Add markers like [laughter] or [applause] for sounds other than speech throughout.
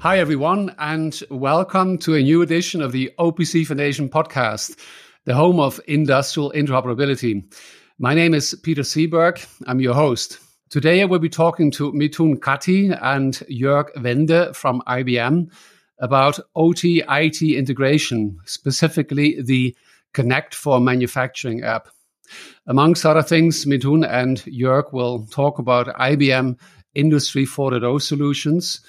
Hi, everyone, and welcome to a new edition of the OPC Foundation podcast, the home of industrial interoperability. My name is Peter Seeberg. I'm your host. Today, I will be talking to Mithun Katti and Jörg Wende from IBM about OT IT integration, specifically the Connect for Manufacturing app. Amongst other things, Mithun and Jörg will talk about IBM Industry 4.0 solutions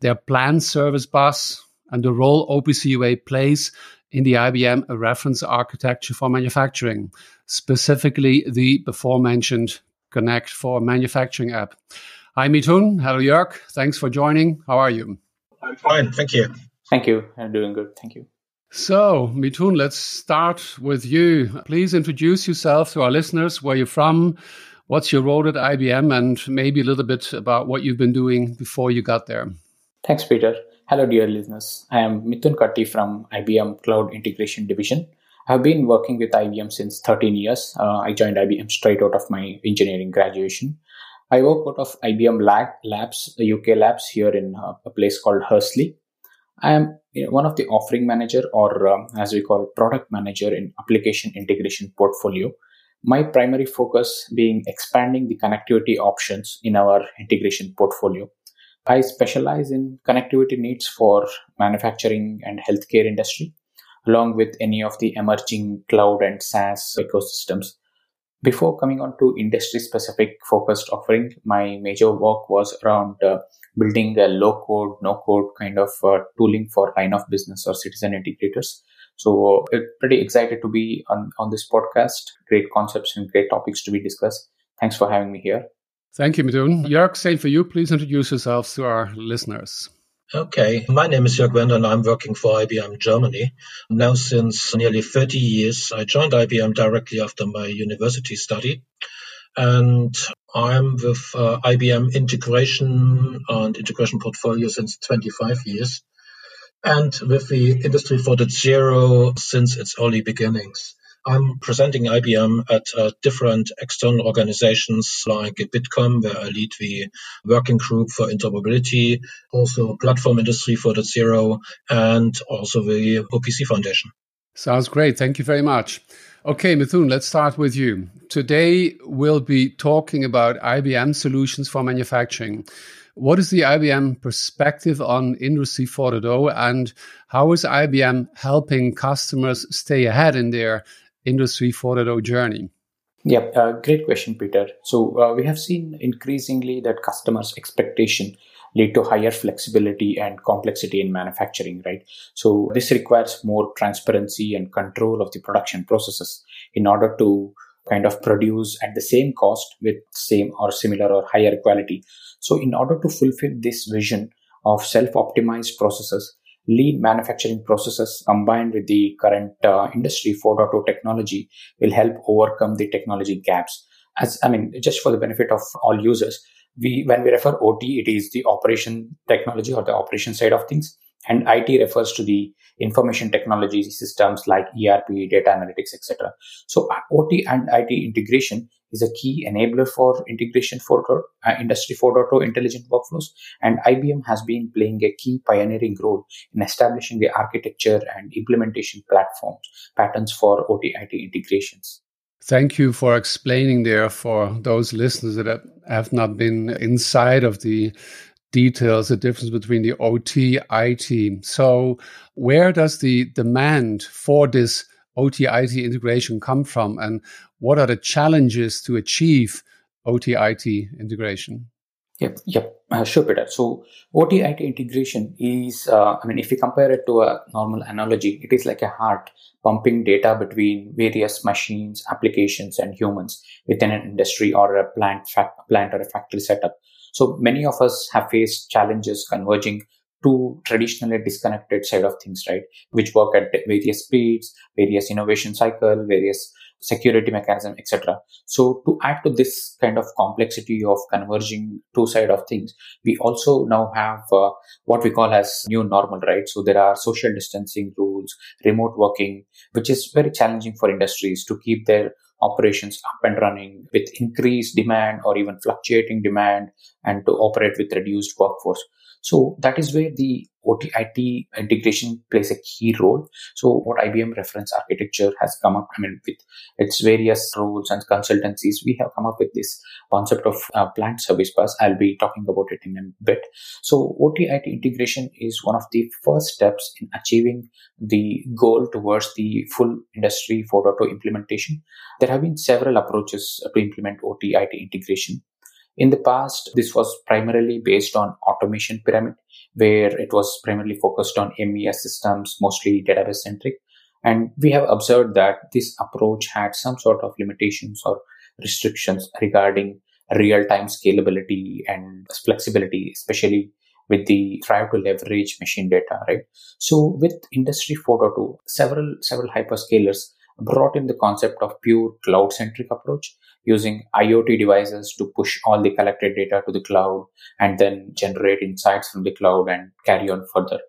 their plant service bus, and the role OPC UA plays in the IBM reference architecture for manufacturing, specifically the before mentioned Connect for Manufacturing app. Hi, Mithun. Hello, Jörg. Thanks for joining. How are you? I'm fine. Thank you. Thank you. I'm doing good. Thank you. So, Mithun, let's start with you. Please introduce yourself to our listeners, where you're from, what's your role at IBM, and maybe a little bit about what you've been doing before you got there. Thanks, Peter. Hello, dear listeners. I am Mithun Katti from IBM Cloud Integration Division. I've been working with IBM since 13 years. Uh, I joined IBM straight out of my engineering graduation. I work out of IBM Lab, Labs, UK Labs here in uh, a place called Hursley. I am one of the offering manager or um, as we call product manager in application integration portfolio. My primary focus being expanding the connectivity options in our integration portfolio. I specialize in connectivity needs for manufacturing and healthcare industry, along with any of the emerging cloud and SaaS ecosystems. Before coming on to industry specific focused offering, my major work was around uh, building a low code, no code kind of uh, tooling for line of business or citizen integrators. So, uh, pretty excited to be on, on this podcast. Great concepts and great topics to be discussed. Thanks for having me here. Thank you, Mithun. Jörg, same for you. Please introduce yourselves to our listeners. Okay, my name is Jörg Wende and I'm working for IBM Germany. Now since nearly 30 years, I joined IBM directly after my university study. And I'm with uh, IBM integration and integration portfolio since 25 years. And with the Industry 4.0 since its early beginnings. I'm presenting IBM at uh, different external organizations like Bitkom, where I lead the working group for interoperability, also Platform Industry 4.0, and also the OPC Foundation. Sounds great. Thank you very much. Okay, Mithun, let's start with you. Today, we'll be talking about IBM solutions for manufacturing. What is the IBM perspective on Industry 4.0 and how is IBM helping customers stay ahead in their Industry 4.0 journey? Yeah, uh, great question, Peter. So uh, we have seen increasingly that customers' expectation lead to higher flexibility and complexity in manufacturing, right? So this requires more transparency and control of the production processes in order to kind of produce at the same cost with same or similar or higher quality. So in order to fulfill this vision of self-optimized processes, lean manufacturing processes combined with the current uh, industry 4.0 technology will help overcome the technology gaps. As i mean just for the benefit of all users we when we refer ot it is the operation technology or the operation side of things and it refers to the information technology systems like erp data analytics etc so ot and it integration is a key enabler for integration for uh, industry 4.0 intelligent workflows and ibm has been playing a key pioneering role in establishing the architecture and implementation platforms patterns for ot it integrations Thank you for explaining there for those listeners that have not been inside of the details, the difference between the OT, IT. So, where does the demand for this OT, IT integration come from? And what are the challenges to achieve OTIT integration? Yep, yep, uh, sure, Peter. So OTIT integration is, uh, I mean, if you compare it to a normal analogy, it is like a heart pumping data between various machines, applications, and humans within an industry or a plant, plant or a factory setup. So many of us have faced challenges converging two traditionally disconnected side of things, right? Which work at various speeds, various innovation cycle, various security mechanism, etc. So to add to this kind of complexity of converging two side of things, we also now have uh, what we call as new normal, right? So there are social distancing rules, remote working, which is very challenging for industries to keep their operations up and running with increased demand or even fluctuating demand and to operate with reduced workforce. So that is where the OT-IT integration plays a key role. So what IBM reference architecture has come up, I mean, with its various roles and consultancies, we have come up with this concept of uh, plant service bus. I'll be talking about it in a bit. So OT-IT integration is one of the first steps in achieving the goal towards the full industry 4.0 implementation. There have been several approaches to implement OT-IT integration. In the past, this was primarily based on automation pyramid, where it was primarily focused on MES systems, mostly database centric. And we have observed that this approach had some sort of limitations or restrictions regarding real time scalability and flexibility, especially with the drive to leverage machine data, right? So with Industry 4.2, several, several hyperscalers brought in the concept of pure cloud centric approach using IoT devices to push all the collected data to the cloud and then generate insights from the cloud and carry on further.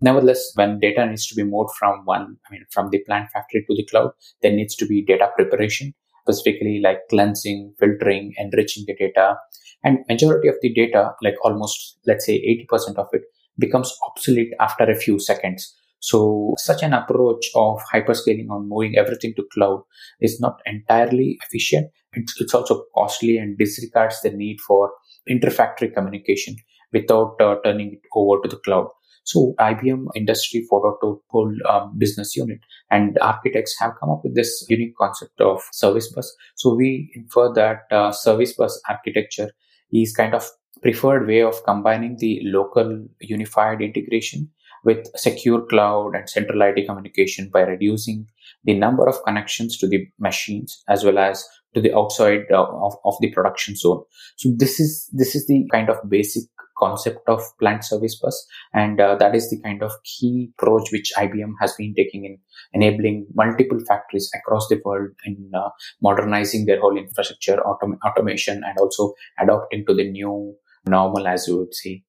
Nevertheless, when data needs to be moved from one, I mean, from the plant factory to the cloud, there needs to be data preparation, specifically like cleansing, filtering, enriching the data. And majority of the data, like almost, let's say 80% of it becomes obsolete after a few seconds. So such an approach of hyperscaling on moving everything to cloud is not entirely efficient. It's, it's also costly and disregards the need for interfactory communication without uh, turning it over to the cloud. So IBM Industry 4.2 whole um, business unit and architects have come up with this unique concept of service bus. So we infer that uh, service bus architecture is kind of preferred way of combining the local unified integration with secure cloud and central IT communication by reducing the number of connections to the machines as well as to the outside uh, of, of the production zone. So this is this is the kind of basic concept of plant service bus and uh, that is the kind of key approach which IBM has been taking in enabling multiple factories across the world in uh, modernizing their whole infrastructure autom- automation and also adopting to the new normal as you would say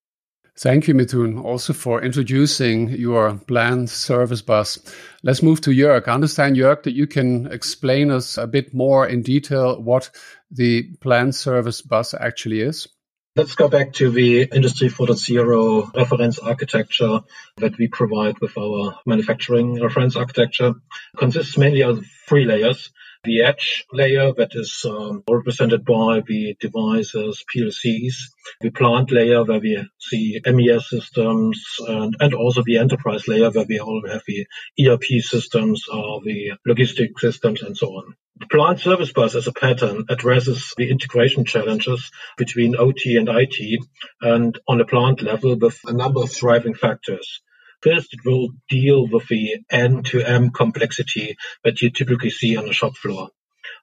Thank you, Mithun, also for introducing your plant service bus. Let's move to Jörg. I understand, Jörg, that you can explain us a bit more in detail what the plant service bus actually is. Let's go back to the Industry 4.0 reference architecture that we provide with our manufacturing reference architecture. It consists mainly of three layers the edge layer that is um, represented by the devices, PLCs, the plant layer where we see MES systems, and, and also the enterprise layer where we all have the ERP systems or the logistic systems and so on. The plant service bus as a pattern addresses the integration challenges between OT and IT and on a plant level with a number of driving factors. First, it will deal with the end-to-end complexity that you typically see on the shop floor.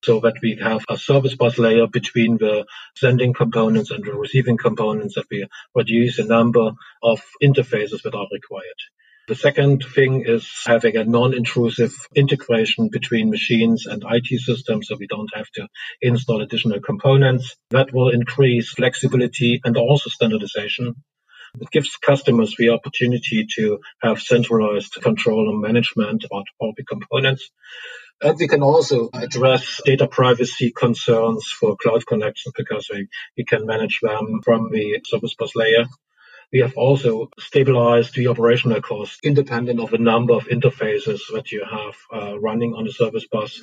So that we have a service bus layer between the sending components and the receiving components that we reduce the number of interfaces that are required. The second thing is having a non-intrusive integration between machines and IT systems so we don't have to install additional components. That will increase flexibility and also standardization. It gives customers the opportunity to have centralized control and management about all the components. And we can also address data privacy concerns for cloud connections because we, we can manage them from the service bus layer. We have also stabilized the operational cost independent of the number of interfaces that you have uh, running on the service bus.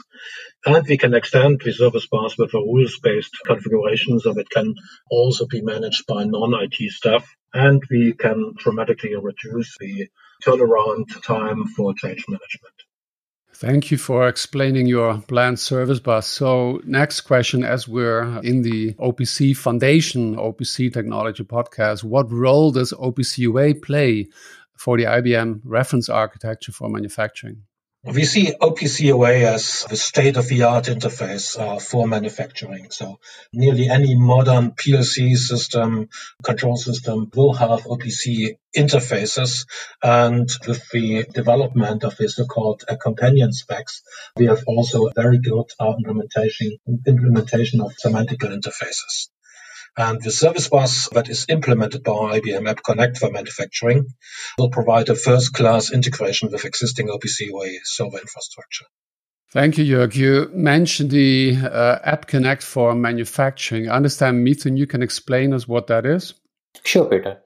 And we can extend the service bus with a rules-based configuration so it can also be managed by non-IT staff. And we can dramatically reduce the turnaround time for change management. Thank you for explaining your plant service bus. So, next question as we're in the OPC Foundation, OPC Technology podcast, what role does OPC UA play for the IBM reference architecture for manufacturing? We see OPC UA as the state of the art interface uh, for manufacturing. So nearly any modern PLC system, control system will have OPC interfaces. And with the development of the so-called uh, companion specs, we have also a very good uh, implementation, implementation of semantical interfaces. And the service bus that is implemented by IBM App Connect for manufacturing will provide a first class integration with existing OPC UA server infrastructure. Thank you, Jörg. You mentioned the uh, App Connect for manufacturing. I understand, Mithun, you can explain us what that is? Sure, Peter.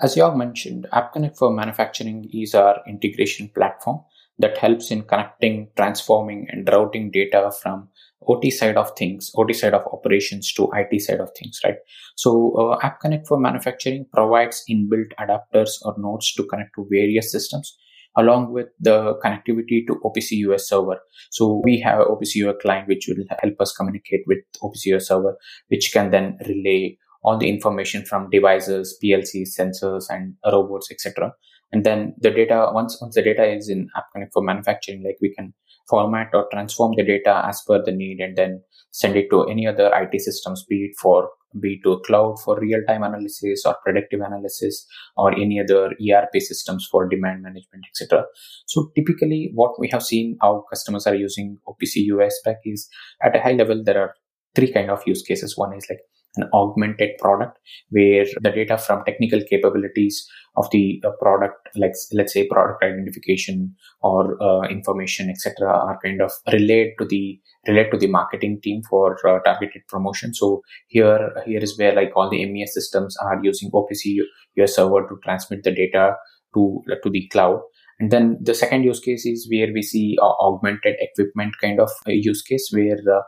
As Jörg mentioned, AppConnect for Manufacturing is our integration platform that helps in connecting, transforming, and routing data from OT side of things, OT side of operations to IT side of things, right? So, uh, AppConnect for Manufacturing provides inbuilt adapters or nodes to connect to various systems along with the connectivity to OPC UA server. So we have OPC UA client which will help us communicate with OPC UA server, which can then relay all the information from devices, PLCs, sensors, and robots, etc. And then the data, once once the data is in AppConnect for manufacturing, like we can format or transform the data as per the need and then send it to any other IT systems, be it for be it to cloud for real-time analysis or predictive analysis or any other ERP systems for demand management, etc. So typically what we have seen how customers are using OPC UA spec is at a high level, there are three kind of use cases. One is like an augmented product where the data from technical capabilities of the uh, product like let's say product identification or uh, information etc are kind of relayed to the relayed to the marketing team for uh, targeted promotion. So here here is where like all the mes systems are using opc UA server to transmit the data to to the cloud and then the second use case is where we see uh, augmented equipment kind of use case where uh,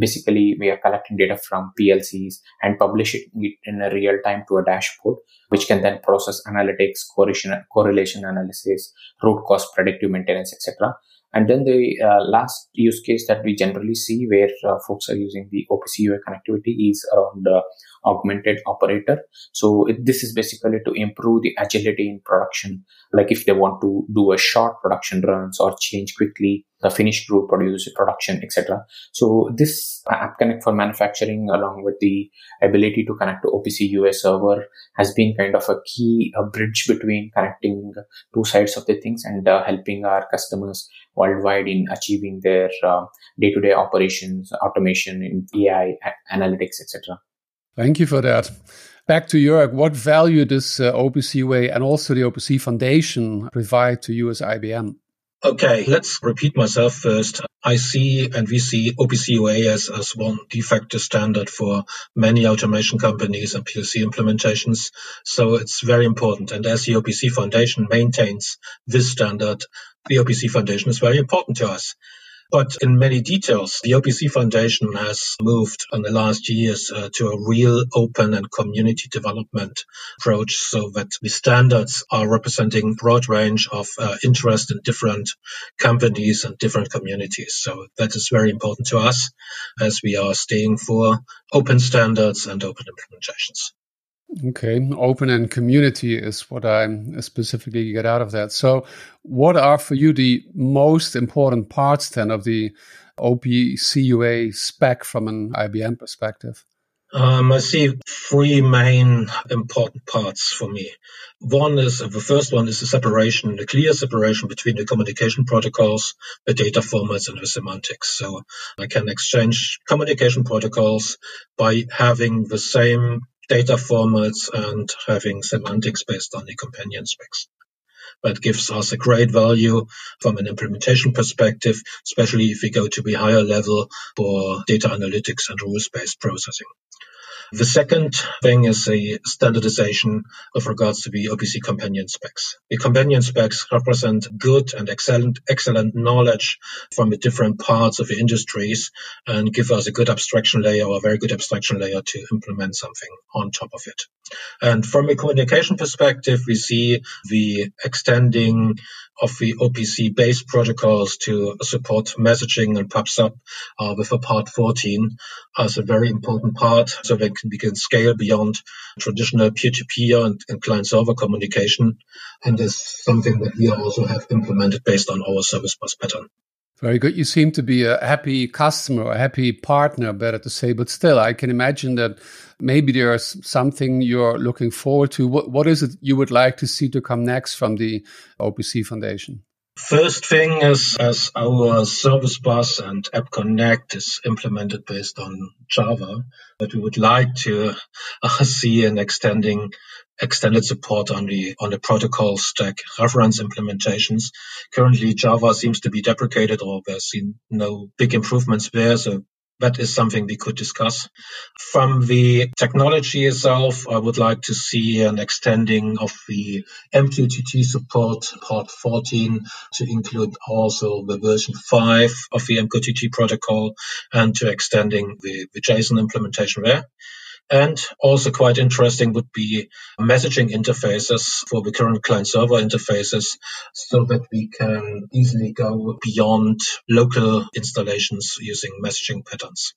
basically we are collecting data from PLCs and publishing it in a real time to a dashboard, which can then process analytics, correlation, correlation analysis, root cause predictive maintenance, etc. And then the uh, last use case that we generally see where uh, folks are using the OPC UA connectivity is around uh, augmented operator. So it, this is basically to improve the agility in production. Like if they want to do a short production runs or change quickly the finished group produce production, etc. So this app connect for manufacturing along with the ability to connect to OPC UA server has been kind of a key a bridge between connecting two sides of the things and uh, helping our customers worldwide in achieving their uh, day-to-day operations, automation in AI, analytics, etc. Thank you for that. Back to Jörg, what value does uh, OPC UA and also the OPC Foundation provide to you as IBM? Okay, let's repeat myself first. I see and we see OPC UA as, as one de facto standard for many automation companies and PLC implementations. So it's very important. And as the OPC Foundation maintains this standard, the OPC Foundation is very important to us. But in many details, the OPC Foundation has moved in the last years uh, to a real open and community development approach so that the standards are representing broad range of uh, interest in different companies and different communities. So that is very important to us as we are staying for open standards and open implementations. Okay, open and community is what I specifically get out of that. So, what are for you the most important parts then of the OPCUA spec from an IBM perspective? Um, I see three main important parts for me. One is the first one is the separation, the clear separation between the communication protocols, the data formats, and the semantics. So I can exchange communication protocols by having the same data formats and having semantics based on the companion specs. That gives us a great value from an implementation perspective, especially if we go to the higher level for data analytics and rules-based processing. The second thing is a standardization of regards to the OPC companion specs. The companion specs represent good and excellent, excellent knowledge from the different parts of the industries and give us a good abstraction layer or a very good abstraction layer to implement something on top of it. And from a communication perspective, we see the extending of the OPC based protocols to support messaging and PubSub uh, with a part 14 as a very important part so they we can scale beyond traditional peer-to-peer and, and client-server communication. And is something that we also have implemented based on our service bus pattern. Very good. You seem to be a happy customer, a happy partner, better to say, but still, I can imagine that maybe there's something you're looking forward to. What, what is it you would like to see to come next from the OPC Foundation? First thing is as our service bus and app connect is implemented based on Java, but we would like to uh, [laughs] see an extending extended support on the on the protocol stack reference implementations. Currently Java seems to be deprecated or there's no big improvements there. So that is something we could discuss. From the technology itself, I would like to see an extending of the MQTT support part 14 to include also the version 5 of the MQTT protocol and to extending the, the JSON implementation there. And also quite interesting would be messaging interfaces for the current client server interfaces so that we can easily go beyond local installations using messaging patterns.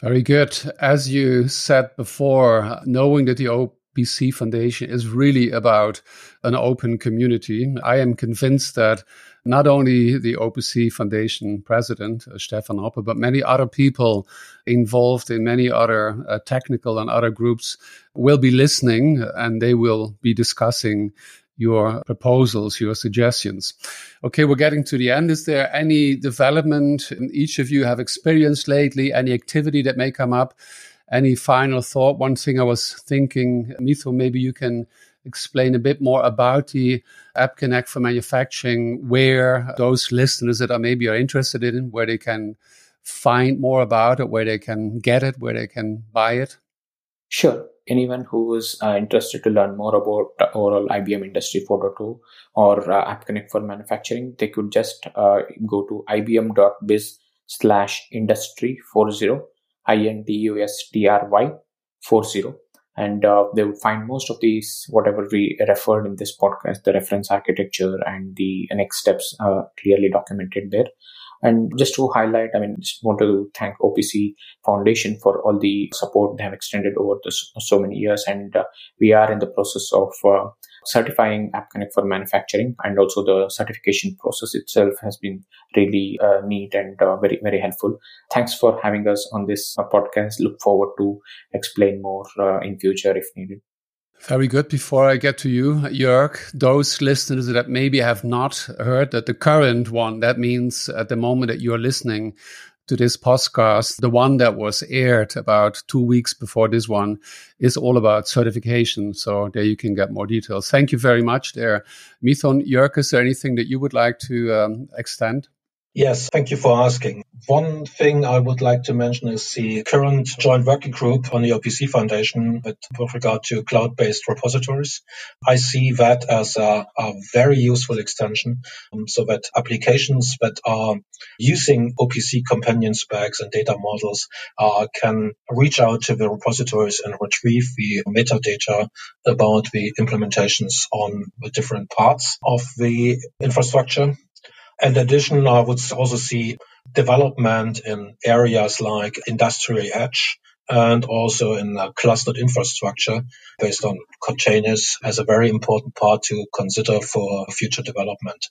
Very good. As you said before, knowing that the OPC Foundation is really about an open community, I am convinced that not only the OPC Foundation president, uh, Stefan Hoppe, but many other people involved in many other uh, technical and other groups will be listening and they will be discussing your proposals, your suggestions. Okay, we're getting to the end. Is there any development each of you have experienced lately? Any activity that may come up? Any final thought? One thing I was thinking, Mithun, maybe you can explain a bit more about the App Connect for manufacturing, where those listeners that are maybe are interested in, where they can find more about it, where they can get it, where they can buy it? Sure. Anyone who is uh, interested to learn more about overall IBM Industry 4.2 or uh, App Connect for manufacturing, they could just uh, go to ibm.biz slash industry 40, I-N-D-U-S-T-R-Y 40 and uh, they would find most of these whatever we referred in this podcast the reference architecture and the next steps uh, clearly documented there and just to highlight, I mean, just want to thank OPC Foundation for all the support they have extended over the, so many years. And uh, we are in the process of uh, certifying App Connect for manufacturing, and also the certification process itself has been really uh, neat and uh, very very helpful. Thanks for having us on this uh, podcast. Look forward to explain more uh, in future if needed. Very good. Before I get to you, Jörg, those listeners that maybe have not heard that the current one, that means at the moment that you're listening to this podcast, the one that was aired about two weeks before this one is all about certification. So there you can get more details. Thank you very much there. Mithun, Jörg, is there anything that you would like to um, extend? Yes, thank you for asking. One thing I would like to mention is the current joint working group on the OPC Foundation with, regard to cloud-based repositories. I see that as a, a very useful extension um, so that applications that are using OPC companion specs and data models uh, can reach out to the repositories and retrieve the metadata about the implementations on the different parts of the infrastructure in addition, I would also see development in areas like industrial edge and also in clustered infrastructure based on containers as a very important part to consider for future development.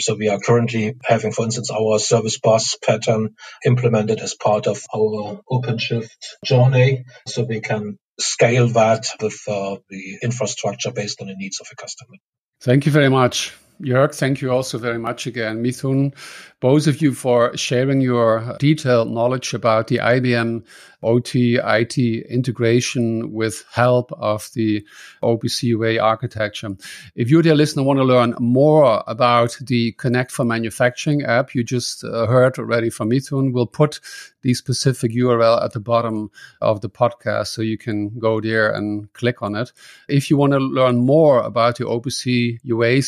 So we are currently having, for instance, our service bus pattern implemented as part of our OpenShift journey. So we can scale that with uh, the infrastructure based on the needs of a customer. Thank you very much. Jörg, thank you also very much again. Mithun, both of you for sharing your detailed knowledge about the IBM OT IT integration with help of the OPC UA architecture. If you, dear listener, want to learn more about the Connect for Manufacturing app you just uh, heard already from Mithun, we'll put the specific URL at the bottom of the podcast so you can go there and click on it. If you want to learn more about the OPC UA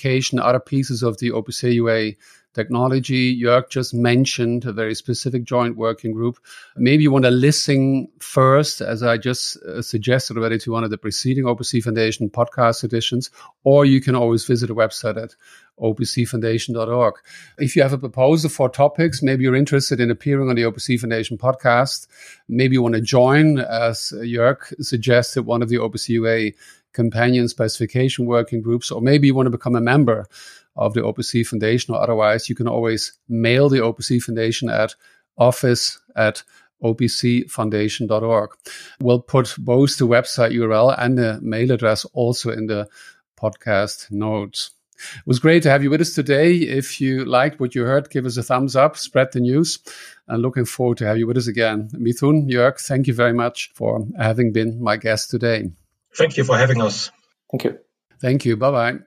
specification, other pieces of the OPC UA technology. Jörg just mentioned a very specific joint working group. Maybe you want to listen first, as I just uh, suggested already to one of the preceding OPC Foundation podcast editions, or you can always visit the website at opcfoundation.org. If you have a proposal for topics, maybe you're interested in appearing on the OPC Foundation podcast, maybe you want to join, as Jörg suggested, one of the OPCUA companion specification working groups, or maybe you want to become a member of the OPC Foundation, or otherwise, you can always mail the OPC Foundation at office at opcfoundation.org. We'll put both the website URL and the mail address also in the podcast notes. It was great to have you with us today. If you liked what you heard, give us a thumbs up, spread the news, and looking forward to have you with us again. Mithun, Jörg, thank you very much for having been my guest today. Thank you for having us. Thank you. Thank you. Bye bye.